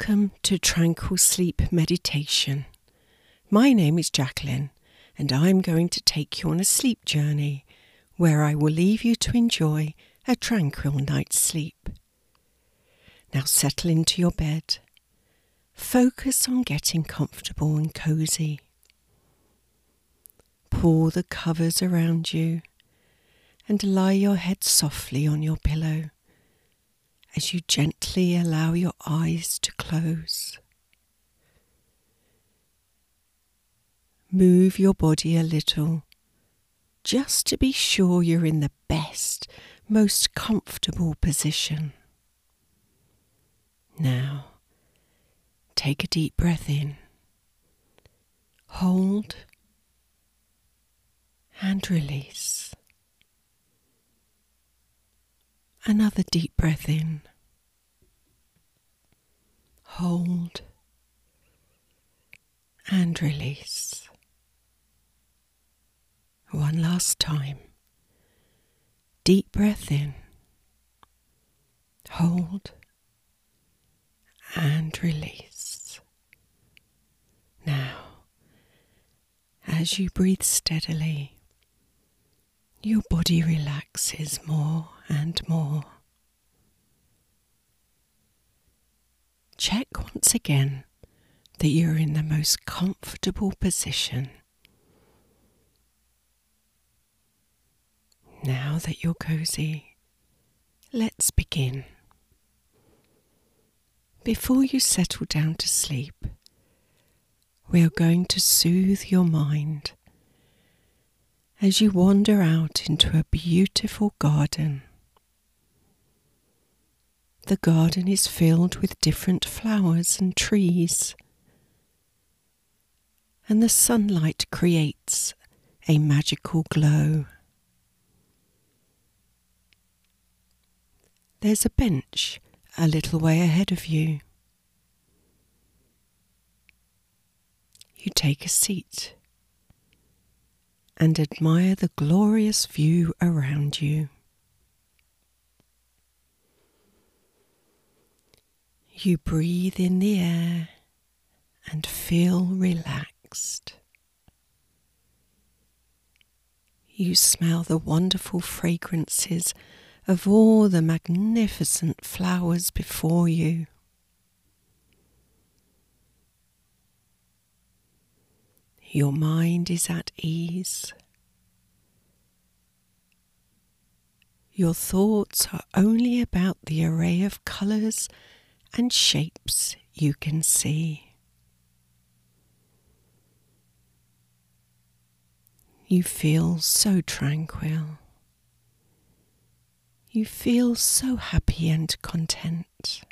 Welcome to Tranquil Sleep Meditation. My name is Jacqueline, and I'm going to take you on a sleep journey where I will leave you to enjoy a tranquil night's sleep. Now settle into your bed. Focus on getting comfortable and cozy. Pull the covers around you and lie your head softly on your pillow as you gently allow your eyes to close. Move your body a little just to be sure you're in the best, most comfortable position. Now, take a deep breath in, hold, and release. Another deep breath in. Hold and release. One last time. Deep breath in. Hold and release. Now, as you breathe steadily, your body relaxes more and more. Check once again that you're in the most comfortable position. Now that you're cozy, let's begin. Before you settle down to sleep, we are going to soothe your mind as you wander out into a beautiful garden. The garden is filled with different flowers and trees, and the sunlight creates a magical glow. There's a bench a little way ahead of you. You take a seat and admire the glorious view around you. You breathe in the air and feel relaxed. You smell the wonderful fragrances of all the magnificent flowers before you. Your mind is at ease. Your thoughts are only about the array of colours and shapes you can see. You feel so tranquil. You feel so happy and content.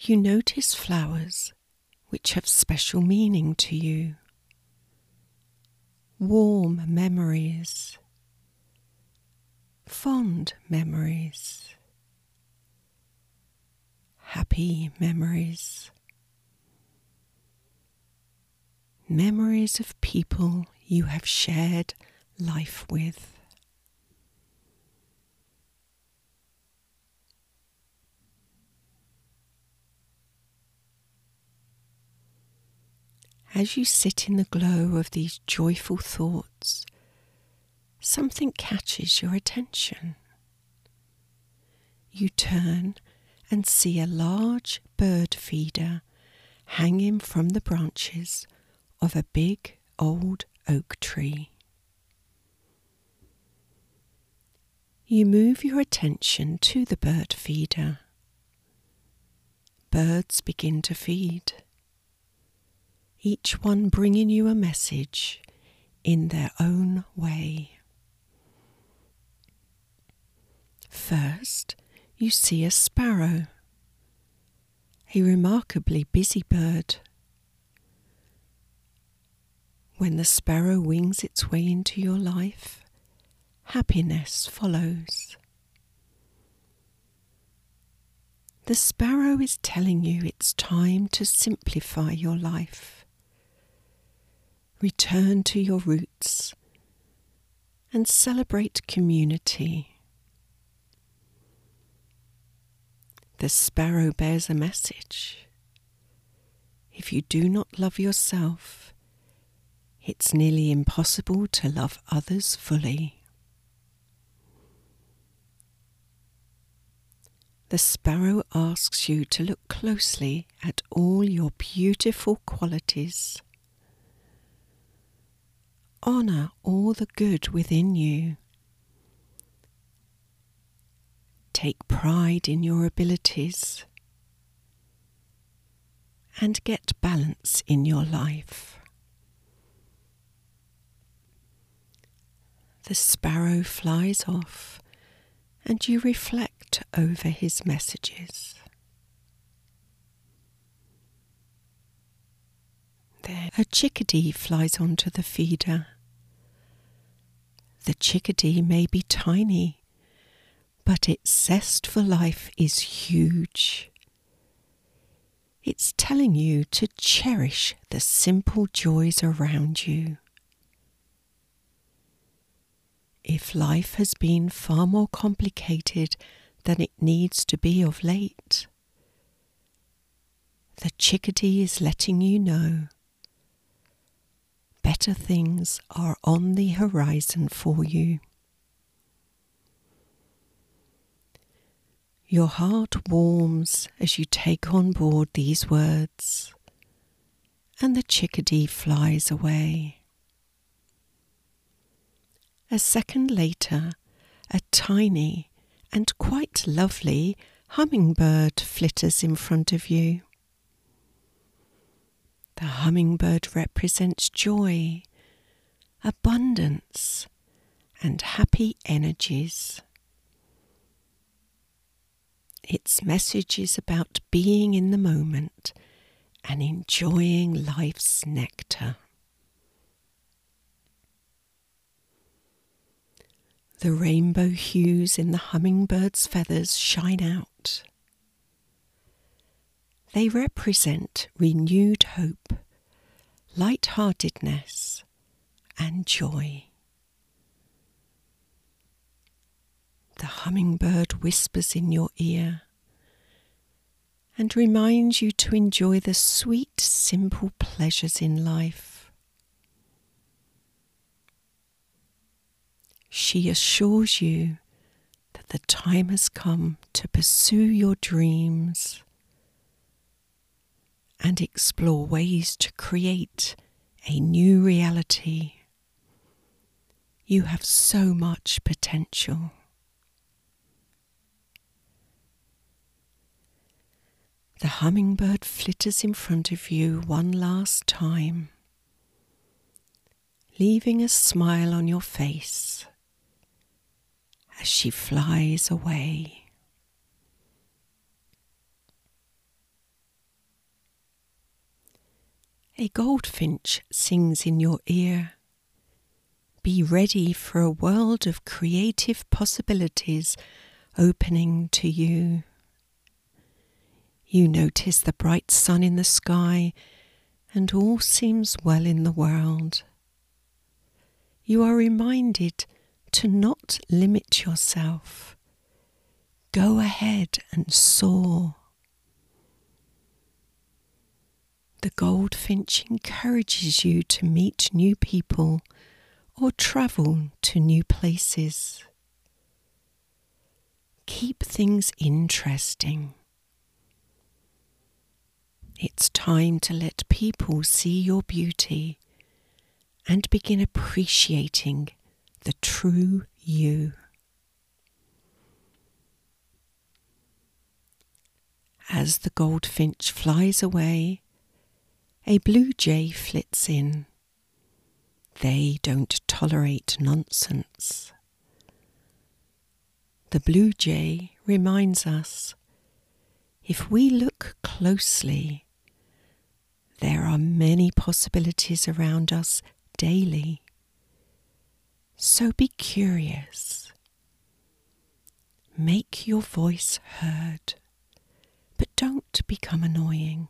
you notice flowers which have special meaning to you, warm memories, fond memories, happy memories, memories of people you have shared life with. As you sit in the glow of these joyful thoughts, something catches your attention. You turn and see a large bird feeder hanging from the branches of a big old oak tree. You move your attention to the bird feeder. Birds begin to feed each one bringing you a message in their own way. First, you see a sparrow, a remarkably busy bird. When the sparrow wings its way into your life, happiness follows. The sparrow is telling you it's time to simplify your life return to your roots and celebrate community. The sparrow bears a message. If you do not love yourself, it's nearly impossible to love others fully. The sparrow asks you to look closely at all your beautiful qualities. Honour all the good within you. Take pride in your abilities and get balance in your life. The sparrow flies off, and you reflect over his messages. Then a chickadee flies onto the feeder. The chickadee may be tiny, but its zest for life is huge. It's telling you to cherish the simple joys around you. If life has been far more complicated than it needs to be of late, the chickadee is letting you know better things are on the horizon for you. Your heart warms as you take on board these words, and the chickadee flies away. A second later, a tiny and quite lovely hummingbird flitters in front of you. The hummingbird represents joy, abundance, and happy energies. Its message is about being in the moment and enjoying life's nectar. The rainbow hues in the hummingbird's feathers shine out. They represent renewed hope, light-heartedness, and joy. The hummingbird whispers in your ear and reminds you to enjoy the sweet, simple pleasures in life. She assures you that the time has come to pursue your dreams and explore ways to create a new reality. You have so much potential. The hummingbird flitters in front of you one last time, leaving a smile on your face as she flies away. A goldfinch sings in your ear. Be ready for a world of creative possibilities opening to you. You notice the bright sun in the sky, and all seems well in the world. You are reminded to not limit yourself. Go ahead and soar. The goldfinch encourages you to meet new people or travel to new places. Keep things interesting. It's time to let people see your beauty and begin appreciating the true you. As the goldfinch flies away, a blue jay flits in. They don't tolerate nonsense. The blue jay reminds us if we look closely, there are many possibilities around us daily. So be curious. Make your voice heard, but don't become annoying.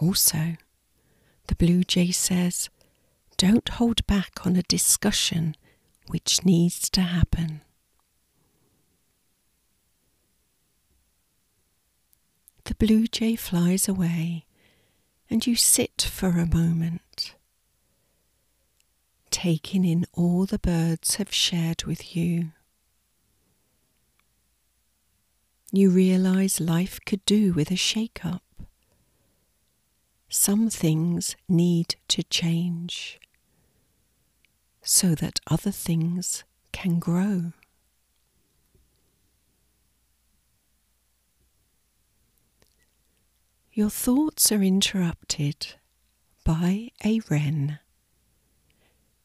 Also, the Blue Jay says, don't hold back on a discussion which needs to happen. The blue jay flies away, and you sit for a moment, taking in all the birds have shared with you. You realize life could do with a shake up. Some things need to change so that other things can grow. Your thoughts are interrupted by a wren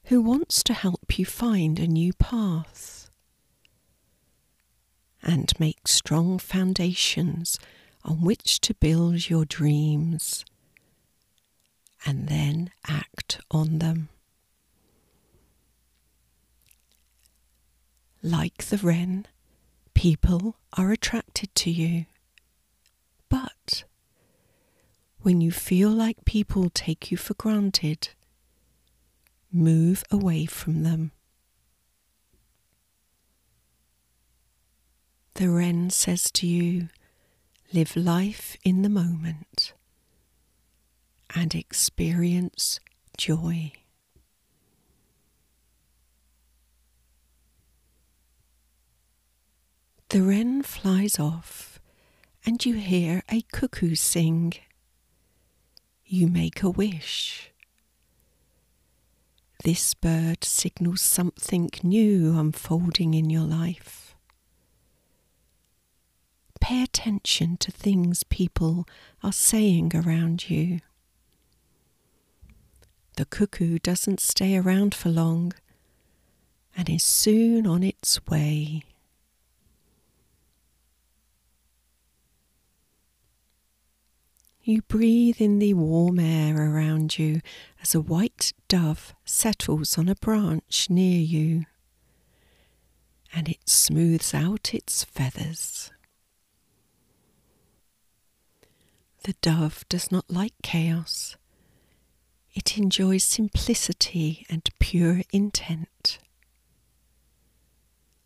who wants to help you find a new path and make strong foundations on which to build your dreams and then act on them. Like the wren, people are attracted to you. But when you feel like people take you for granted, move away from them. The wren says to you, live life in the moment and experience joy. The wren flies off, and you hear a cuckoo sing you make a wish. This bird signals something new unfolding in your life. Pay attention to things people are saying around you. The cuckoo doesn't stay around for long and is soon on its way. You breathe in the warm air around you as a white dove settles on a branch near you and it smooths out its feathers. The dove does not like chaos. It enjoys simplicity and pure intent.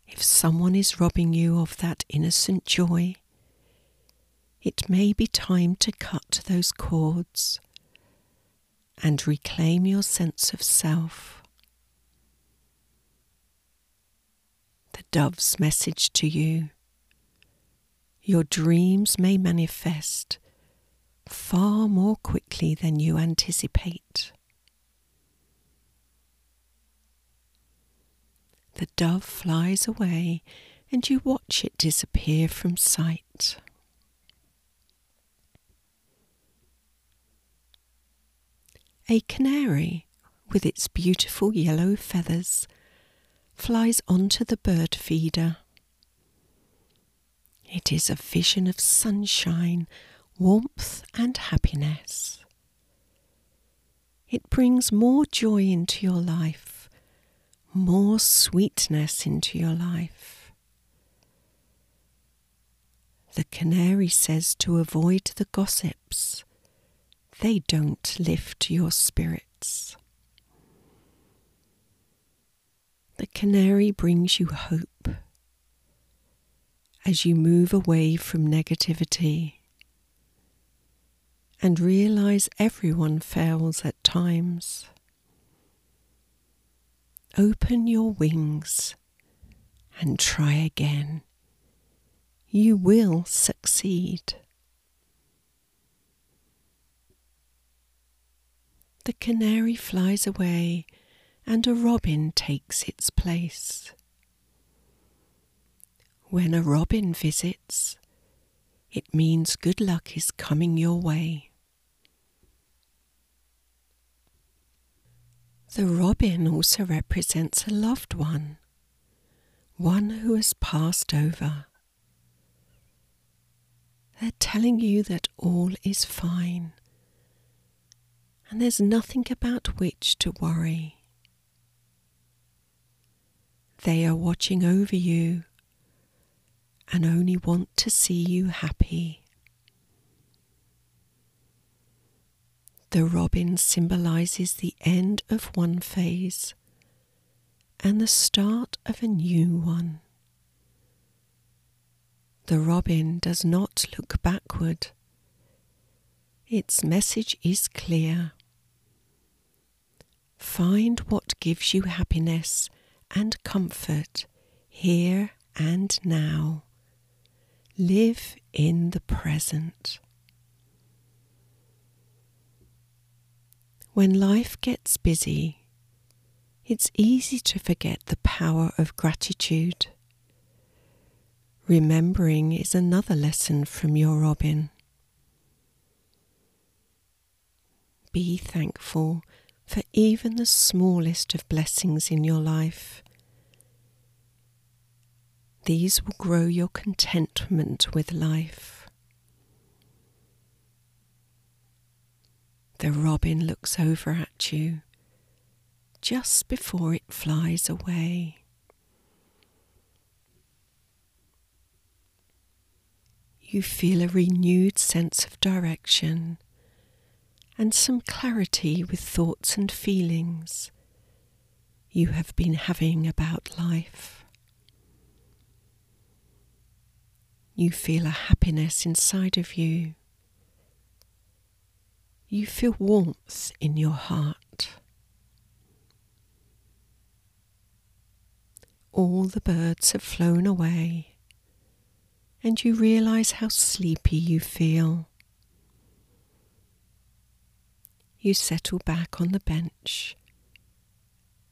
If someone is robbing you of that innocent joy, it may be time to cut those cords and reclaim your sense of self. The dove's message to you your dreams may manifest far more quickly than you anticipate. The dove flies away and you watch it disappear from sight. A canary, with its beautiful yellow feathers, flies onto the bird feeder. It is a vision of sunshine, warmth, and happiness. It brings more joy into your life, more sweetness into your life. The canary says to avoid the gossips they don't lift your spirits. The canary brings you hope as you move away from negativity and realize everyone fails at times. Open your wings and try again. You will succeed. The canary flies away and a robin takes its place. When a robin visits, it means good luck is coming your way. The robin also represents a loved one, one who has passed over. They're telling you that all is fine and there's nothing about which to worry. They are watching over you and only want to see you happy. The robin symbolizes the end of one phase and the start of a new one. The robin does not look backward Its message is clear. Find what gives you happiness and comfort here and now. Live in the present. When life gets busy, it's easy to forget the power of gratitude. Remembering is another lesson from your Robin. Be thankful for even the smallest of blessings in your life. These will grow your contentment with life. The robin looks over at you just before it flies away. You feel a renewed sense of direction and some clarity with thoughts and feelings you have been having about life. You feel a happiness inside of you. You feel warmth in your heart. All the birds have flown away, and you realize how sleepy you feel. You settle back on the bench,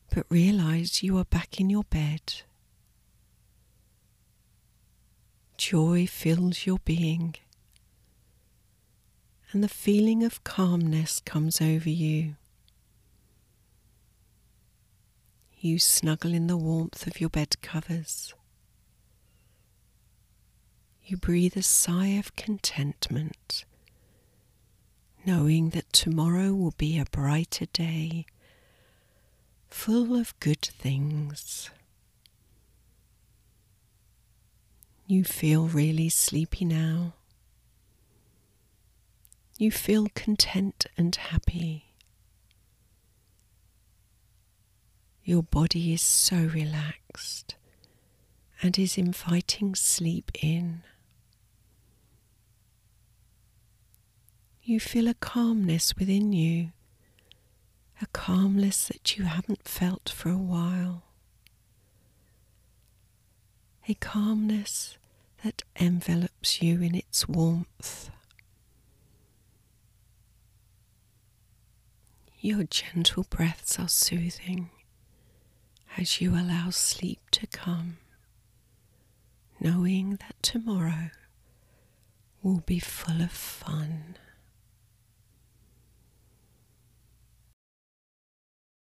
but realize you are back in your bed. Joy fills your being, and the feeling of calmness comes over you. You snuggle in the warmth of your bed covers. You breathe a sigh of contentment knowing that tomorrow will be a brighter day, full of good things. You feel really sleepy now. You feel content and happy. Your body is so relaxed and is inviting sleep in. You feel a calmness within you, a calmness that you haven't felt for a while, a calmness that envelops you in its warmth. Your gentle breaths are soothing as you allow sleep to come, knowing that tomorrow will be full of fun.